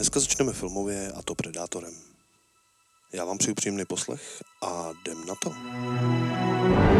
Dneska začneme filmově a to Predátorem. Já vám přeju příjemný poslech a jdem na to.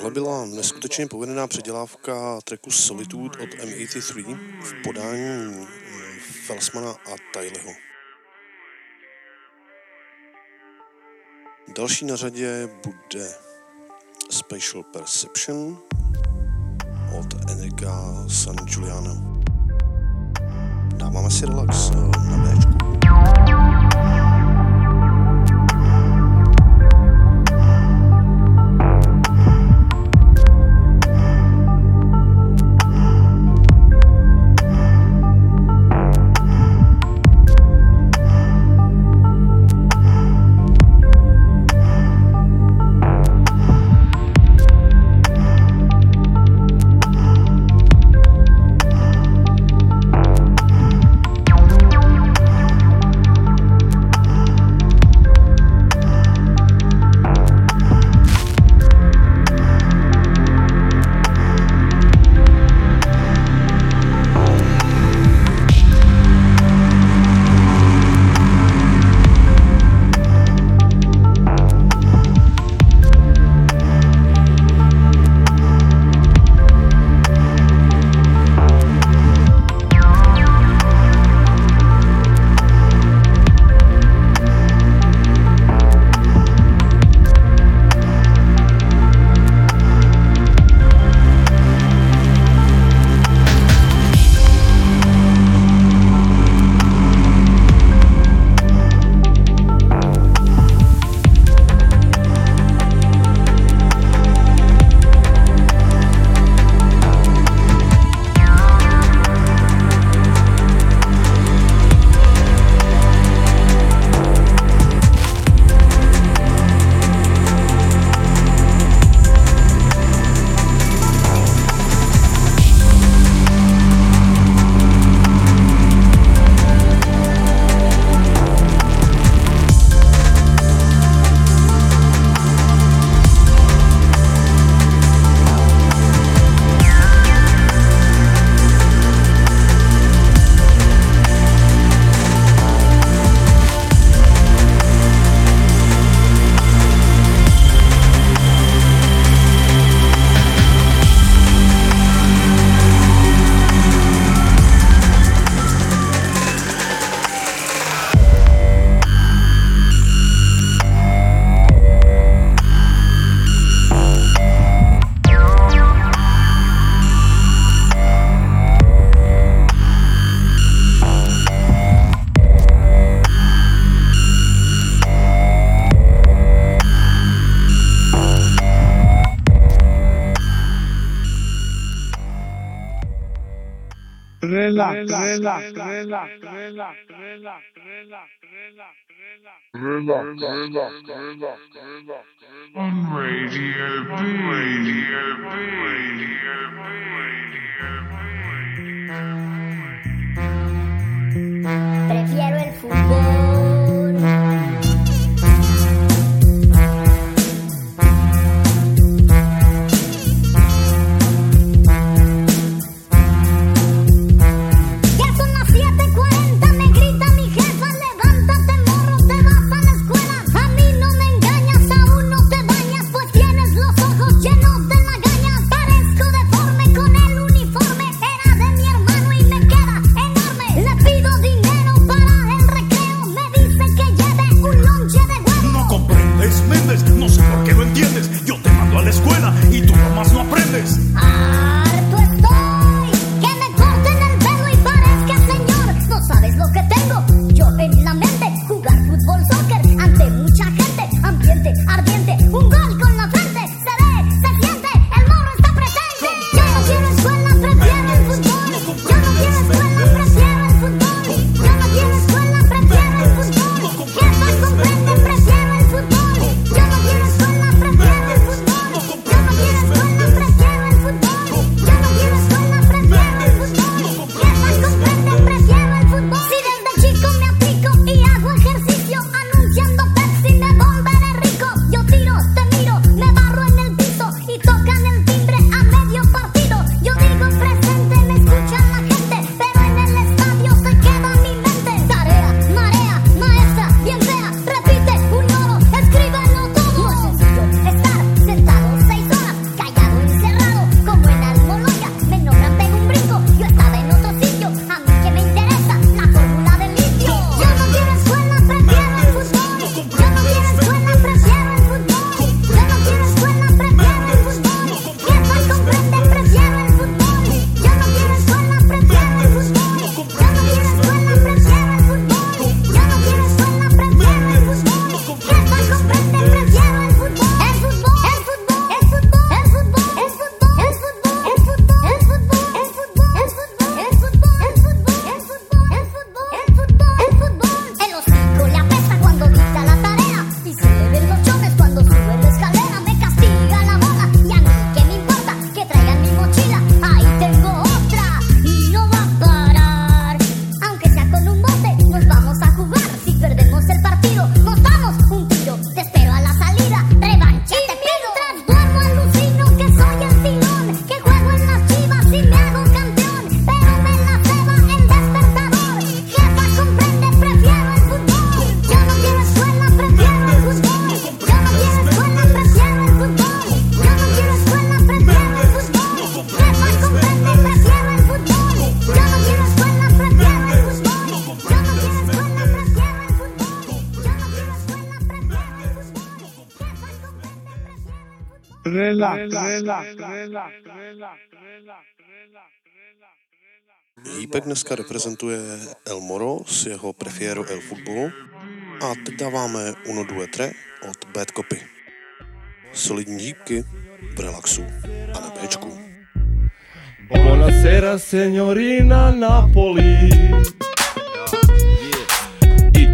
Tohle byla neskutečně povedená předělávka tracku Solitude od M83 v podání Felsmana a Tyleho. Další na řadě bude Spatial Perception od Enrika San Giuliano. Dáváme si relax na Bčku. rela, rela, rela, rela, rela, rela, On Radio Prefiero el fútbol. Jípek dneska reprezentuje El Moro s jeho Prefiero El Football a teď dáváme Uno Due Tre od Bad Copy. Solidní jípky v relaxu a na Bčku. Buonasera signorina Napoli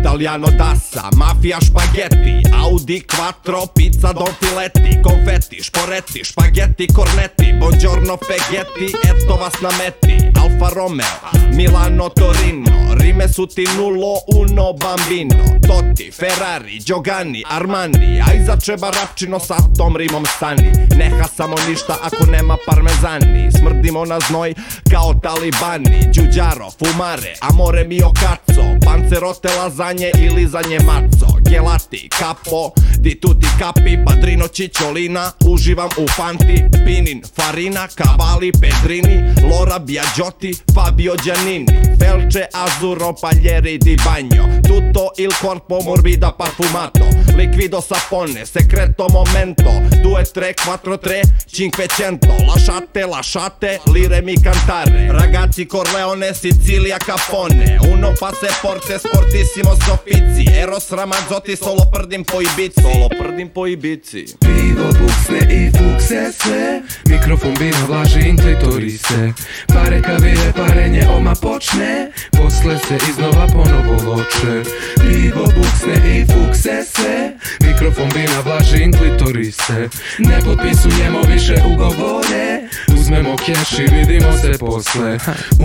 Italiano tassa, mafia spaghetti Audi quattro, pizza don filetti Confetti, sporetti, spaghetti, cornetti Buongiorno feghetti, eto vas nametti Alfa Romeo, Milano, Torino Rime su ti nullo, uno bambino Totti, Ferrari, Giovanni, Armani A iza treba rapčino sa tom rimom stani Ne hasamo ništa ako nema parmezani Smrdimo na znoj kao talibani Đuđaro, fumare, amore mio cazzo Pancerote, lazanje i lizanje maco. Gelati, capo, di tutti capi Padrino Cicciolina, uživam u Fanti Pinin, Farina, Cavalli, Pedrini. Lora Biagiotti, Fabio Giannini. Felce, Azzurro, Paglieri di bagno. Tutto il corpo morbida parfumato Liquido sapone, secreto momento. 2, 3, 4, 3, 500 Lasciate, lasciate, liremi cantare. Ragazzi Corleone, Sicilia, Capone Uno passaporte sportissimo Sofizi Eros Ramazzotti, solo prdim po Ibizi Solo prdim po Ibizi Pivo buksne i fukse sve Mikrofon bina vlaži in klitorise Pare kavire, parenje oma počne Posle se iznova ponovo loče Pivo buksne i fukse sve Mikrofon bina vlaži in klitorise. Ne potpisujemo više ugovore. Uzmemo keš i vidimo se posle.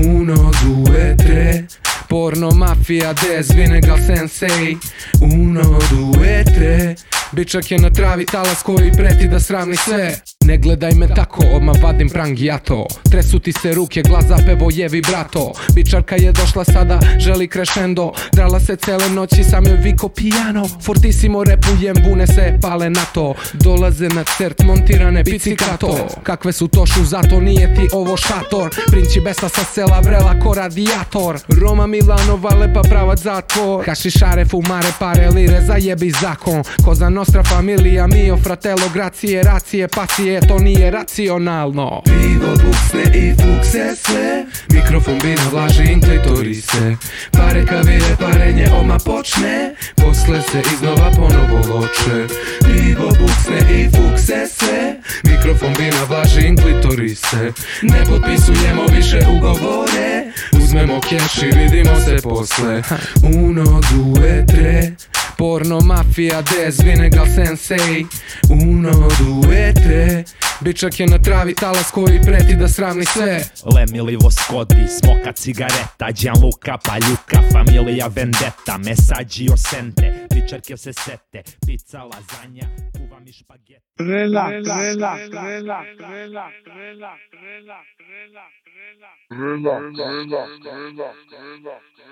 Uno, due, tre. Porno, mafija, des, vinegal, sensei. Uno, due, tre Bičak je na travi talas koji preti da sravni sve. Ne gledaj me tako, odmah vadim prangijato Tresu ti se ruke, glas zapevo je vibrato Bičarka je došla sada, želi crescendo Drala se cele noći, sam je viko pijano. Fortissimo repujem, bune se pale na to. Dolaze na cert, montirane bicikato. Kakve su to zato nije ti ovo šator. Princi besa sa sela, vrela ko radijator. Roma Milanova, lepa pravac zatvor. Hašišare, fumare, pare, lire, zajebi zakon. Koza nostra familija, mio fratello, gracije, racije, pasije To nije racionalno. Pivo, buksne i fukse sve. Mikrofon bina vlaži in klitorise Pare kavire, parenje oma počne. Posle se iznova ponovo loče. Pivo, buksne i fukse sve. Mikrofon bina vlaži in Ne potpisujemo više ugovore. Uzmemo keš i vidimo se posle. Uno, due, tre Porno, mafija, des, vinegal, sensei Uno, duete Bičak je na travi talas koji preti da sravni sve Lemilivo skodi, smoka cigareta Gianluca, paljuka, familija vendeta Mesađi osente, pičarke se sete Pizza, lazanja, kuva mi špagete Rela, rela, rela, rela, rela, rela, rela, rela, rela, rela, rela, rela, rela, rela, rela, rela,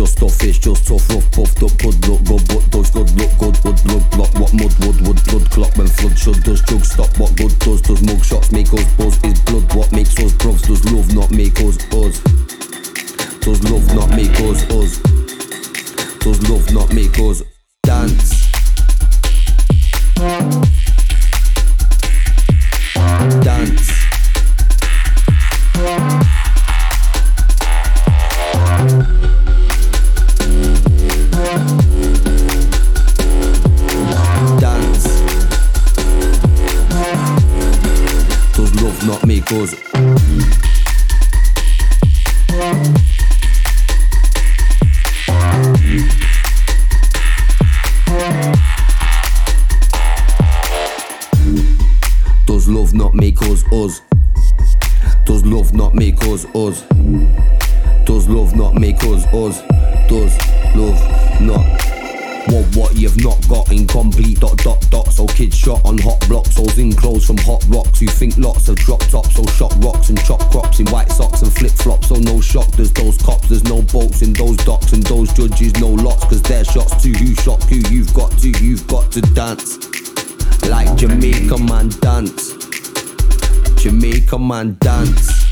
just us. Just tough, it's just tough, rough, puffed up. Good look, good, but does good look good? Wood blood block, what mud wood wood blood clot when flood should does jug stop. What good does does mug shots make us buzz? watching me, come and dance.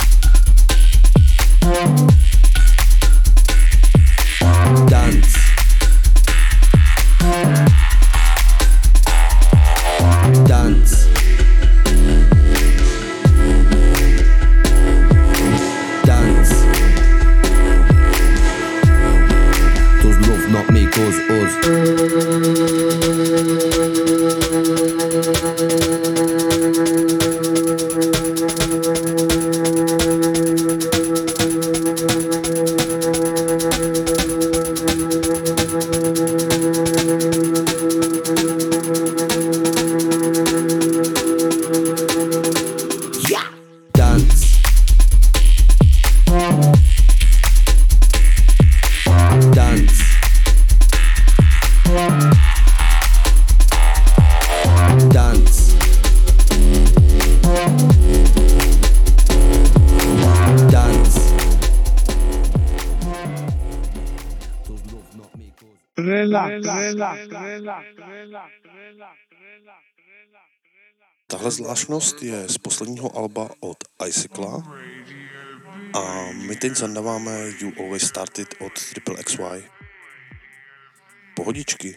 Dance. Zvláštnost je z posledního alba od Icykla a my teď zandáváme You Always Started od Triple XY. Pohodičky.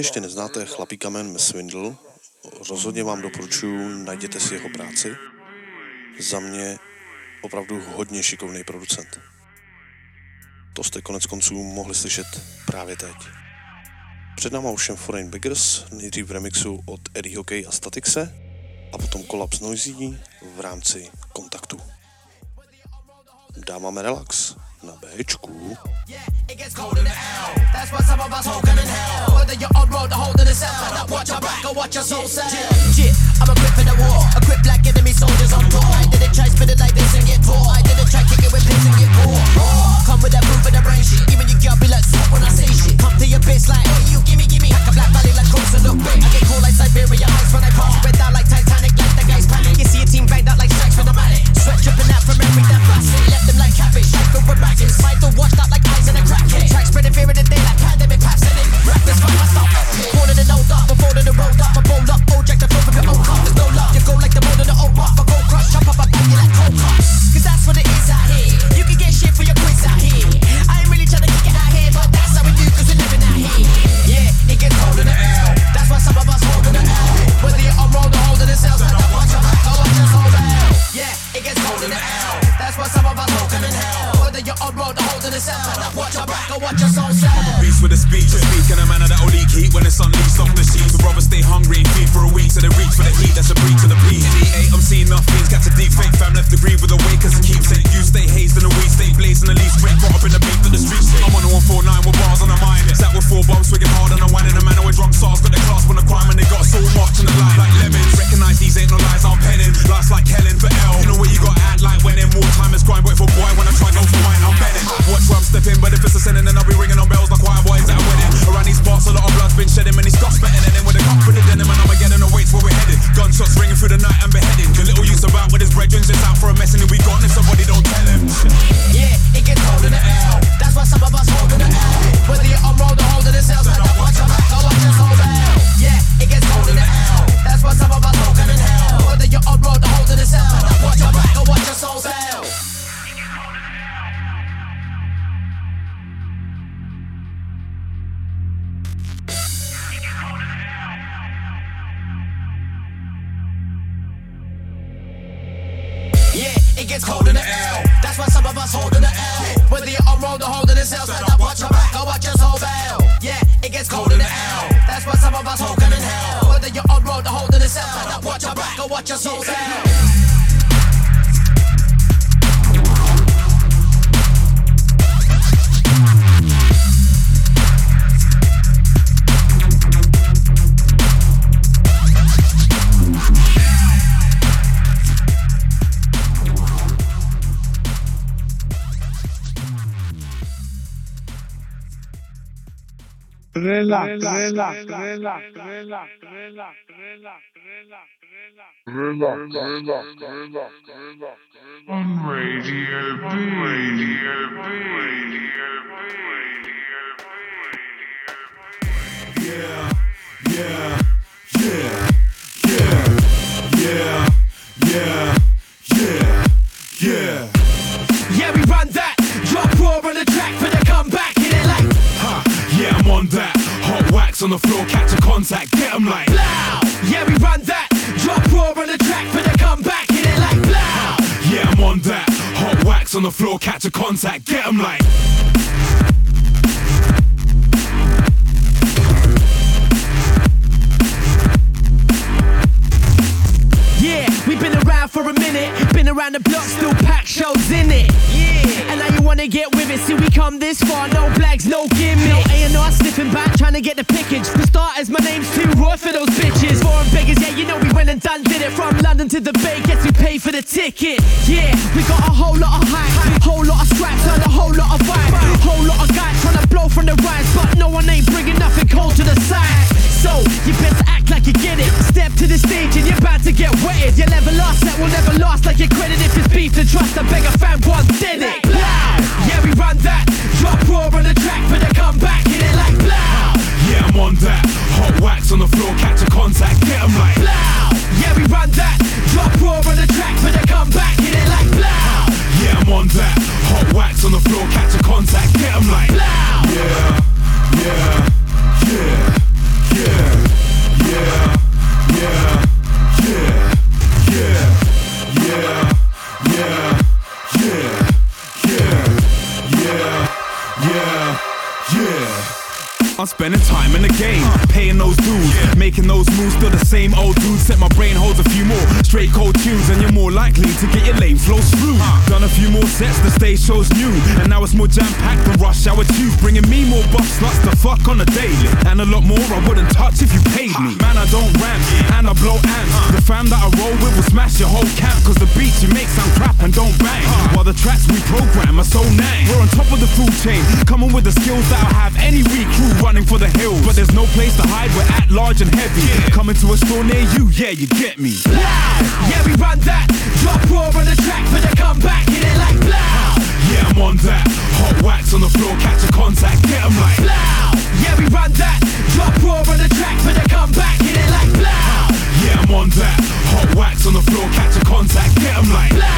ještě neznáte chlapíka jménem Swindle, rozhodně vám doporučuji, najděte si jeho práci. Za mě opravdu hodně šikovný producent. To jste konec konců mohli slyšet právě teď. Před náma ovšem Foreign Beggars, nejdřív v remixu od Eddie Hockey a Statixe a potom Collapse Noisy v rámci kontaktu. Dáváme relax na Bčku. It gets cold in the L. That's why some of us hold in hell. Whether you're on road or holding the cell, now watch your back or watch your soul sell. Shit, I'm equipped for the war. Equipped like enemy soldiers on tour. I didn't try spin it like this and get poor. I didn't try kick it with pins and get poor. Come with that proof of the brain shit. Even your girl be like, fuck when I say shit. Come to your bitch like, hey, you gimme, gimme. Like a black valley like crooks in the bay. I get cold like Siberia ice when I pass. Red down like Titanic, like the guys panic. You see a team banged out like strikes from the manic. Sweat dripping out from every damn facet. Left them like cabbage, like filled with maggots. Michael washed out like eyes in a crackhead. Track spreading fear in the day like pandemic paps in it. Rappers find my stuff. Corner the no dark, before the road up. I roll up, oh, jack the flow from your own cup. There's no love, you go like the mold of the old rock. I go crush, chop up, I bang like cold cups. Cause that's what it is out the watch your back or watch your soul sell. Beast with a speech, speaking a manner that'll leak heat when it's unleashed off the sheets. The brothers stay hungry and feed for a week, so they reach for the heat. That's a breach of the beat. In the 8, I'm seeing enough fiends, catch a deep fake fam left to grieve with a wake as relax, relax, relax, relax, relax, relax, On Radio B. Radio B. Radio B. Yeah, yeah, yeah, yeah, yeah, yeah, yeah. Yeah, we run that. Drop raw on the track for the comeback. Hit it like Ha, yeah, I'm on that. Hot on the floor, catch a contact, get 'em like. blow. Yeah, we run that. Drop raw on the track for the comeback. Hit it like blow. Yeah, I'm on that. Hot wax on the floor, catch a contact, get 'em like. We've been around for a minute. Been around the block, still pack shows in it. Yeah, and now you wanna get with it. See, we come this far, no blags, no gimmick. No A&R slipping back, trying to get the pickage. For starters, my name's too raw for those bitches. Foreign beggars, yeah, you know we went and done did it. From London to the Bay, guess we paid for the ticket. Yeah, we got a whole lot of hype, whole lot of scraps, and a whole lot of vibe. Whole lot of guys trying to blow from the rise, but no one ain't bringing nothing cold to the side go. You better act like you get it. Step to the stage and you're about to get wetted. You'll never last, that will never last. Like your credit if it's beef to trust. I beg a fan once did it. Blow. Yeah, we run that. Drop raw on the track, but I come back in it like blow. Yeah, I'm on that. Hot wax on the floor, catch a contact, get em like blow. Yeah, we run that. Drop raw on the track, but I come back in it like blow. Yeah, I'm on that. Hot wax on the floor, catch a contact, get em like blow. Yeah, yeah, yeah. I'm spending time in the game, paying those dues, making those moves. Still the same old dude. Set my brain holds a few more straight cold tunes, and you're more likely to get your lame flows through. Done a few more sets, the stage show's new, and now it's more jam packed than rush hour two, bringing me more buff sluts to fuck on a daily, and a lot more I wouldn't touch if you paid me. Man, I don't rap, and I blow amps. The fam that I roll with will smash your whole camp, cause the beats you make sound crap and don't bang. While the tracks we program are so nang. We're on top of the food chain, coming with the skills that I have any week. Crew running for the hills, but there's no place to hide. We're at large and heavy. Coming to a store near you, yeah, you get me. Loud, yeah, we run that. Drop raw on the track for the comeback. Hit it like loud. Yeah, I'm on that. Hot wax on the floor, catch a contact, get 'em like. Loud, yeah, we run that. Drop raw on the track for the comeback. Hit it like loud. Yeah, I'm on that. Hot wax on the floor, catch a contact, get 'em like. Loud.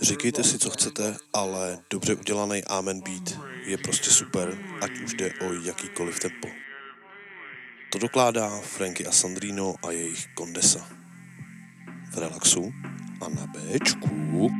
Říkejte si, co chcete, ale dobře udělaný Amen Beat je prostě super, ať už jde o jakýkoliv tempo. To dokládá Franky a Sandrino a jejich Condesa. V relaxu a na Bčku.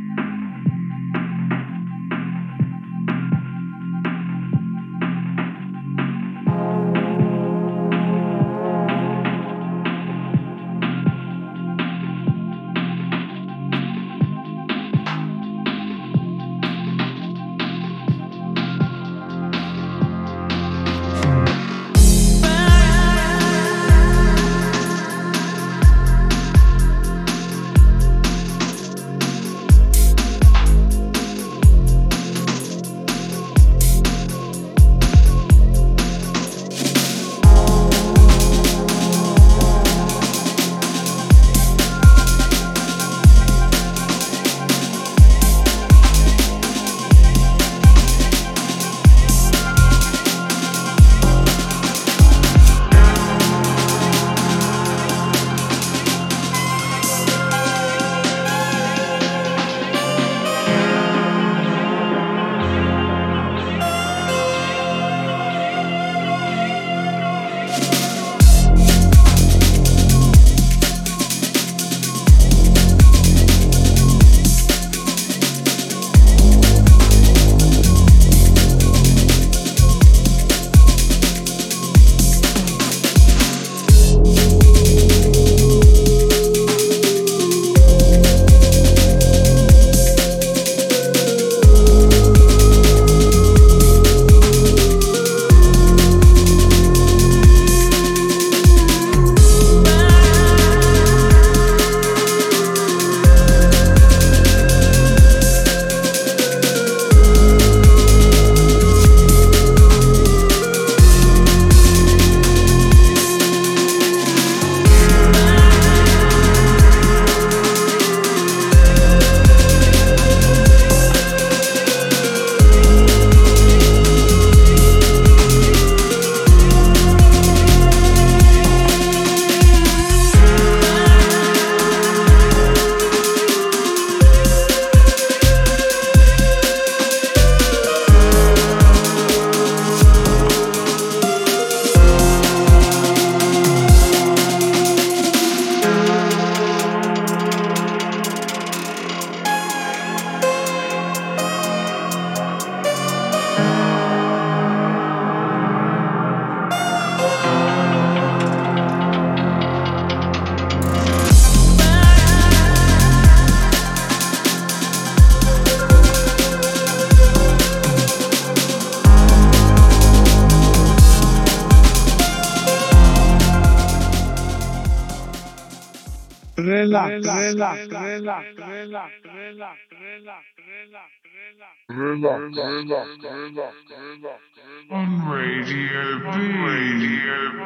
On Radio B. Radio B.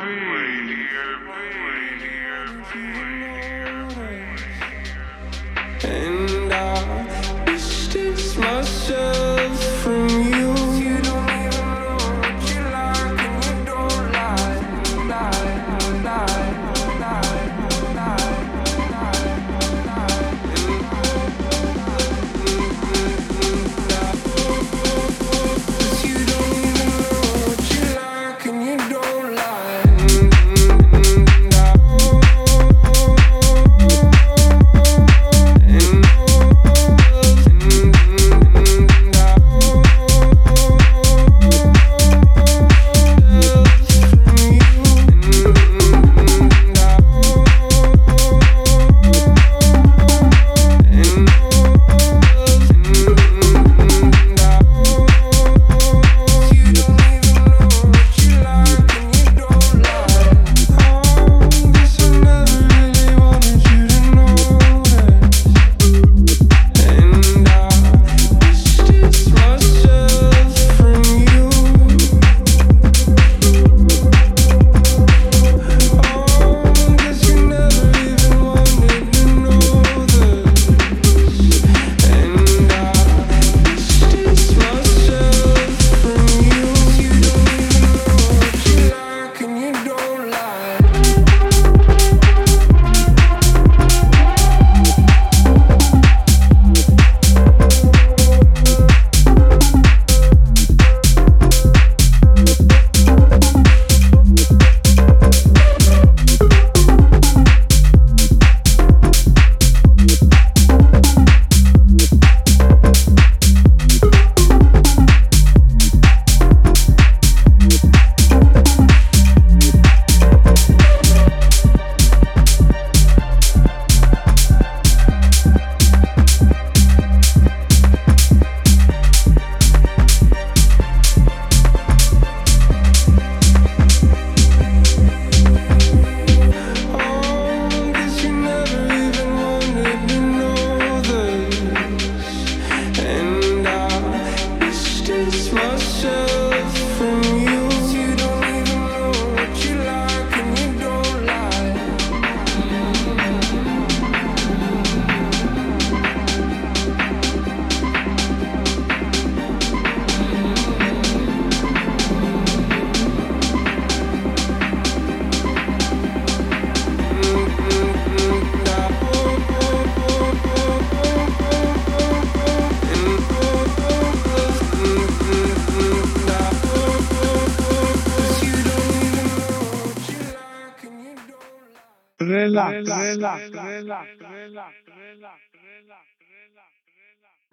Radio B. And I distance myself from you.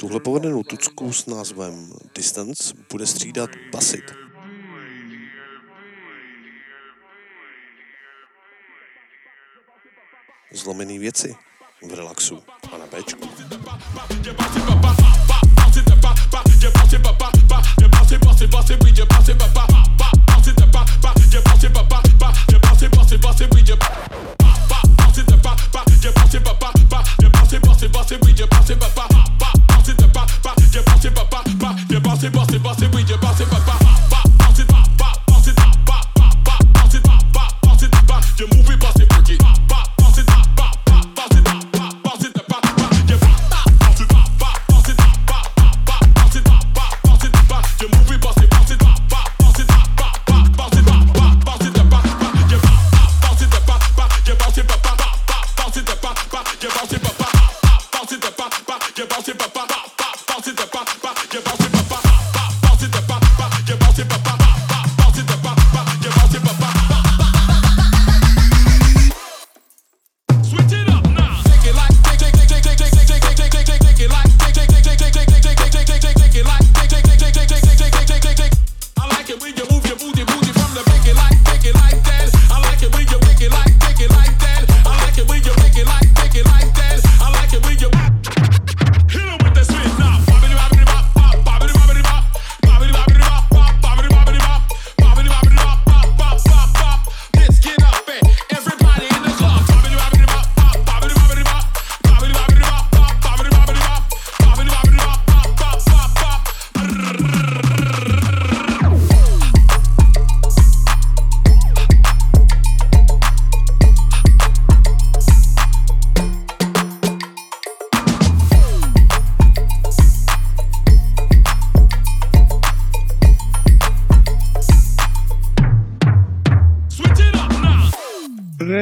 Tuhle povedenou tucku s názvem Distance bude střídat Basit. Zlomený věci v relaxu a na Bčku.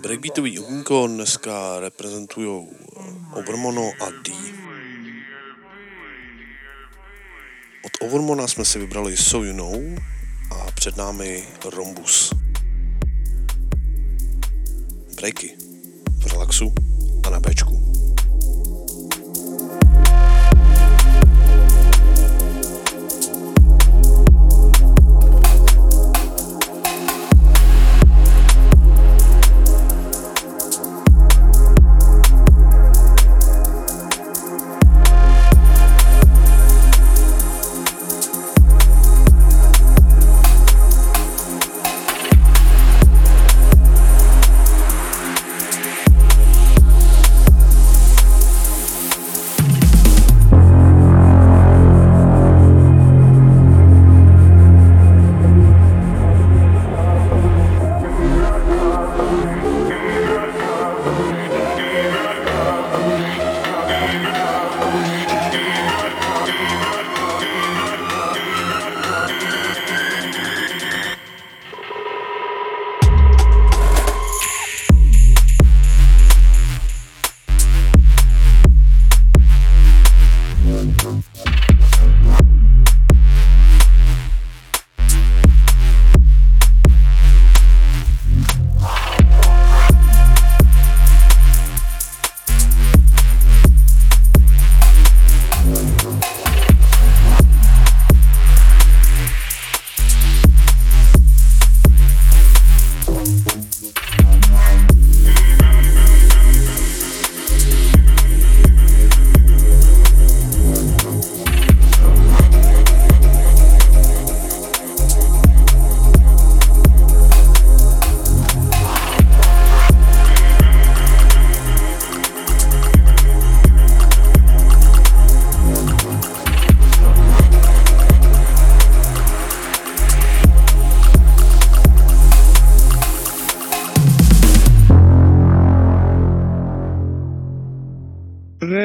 Breakbeatový okýnko dneska reprezentují Overmono a D. Od Overmona jsme si vybrali So You Know a před námi Rombus. Breaky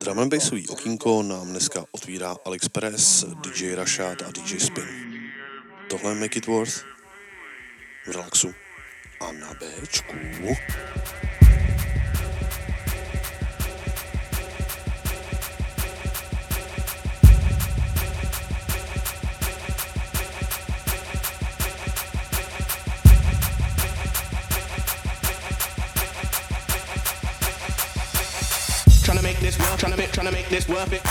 Drum and bassový okýnko nám dneska otvírá Alex Perez, DJ Rashad a DJ Spin. Tohle je Make It Worth v relaxu a na Bčku. Make this work, tryna make, tryna make this worth it.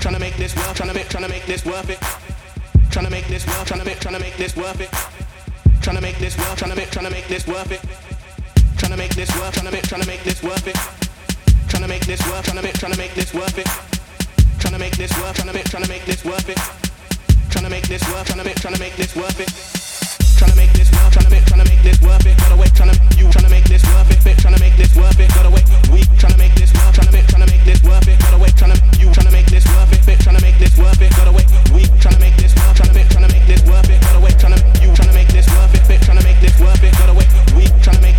Tryna make this work, tryna make, tryna make this worth it. Tryna make this work, tryna make, tryna make this worth it. Tryna make this work, tryna make, tryna make this worth it. Tryna make this work, tryna make, tryna make this worth it. Tryna make this work, tryna make, tryna make this worth it. Tryna make this work, tryna make, tryna make this worth it. Tryna make this work, tryna make, tryna make this worth it. Tryna make this work, tryna you tryna make this worth it. It tryna make this worth it. Gotta wait. We tryna make this worth. Tryna it tryna make this worth it. Gotta wait. Tryna you tryna make this worth it. It tryna make this worth it. Gotta wait. We tryna make this worth. Tryna it tryna make this worth it. Gotta wait. Tryna you tryna make this worth it. It tryna make this worth it. Gotta wait. We tryna make,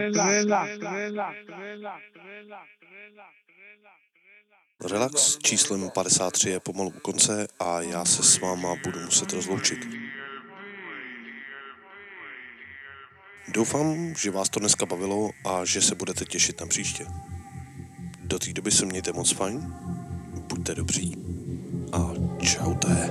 relax, relax, relax, Relax číslem 53 je pomalu u konce a já se s váma budu muset rozloučit. Doufám, že vás to dneska bavilo a že se budete těšit na příště. Do té doby se mějte moc fajn, buďte dobří a čaute.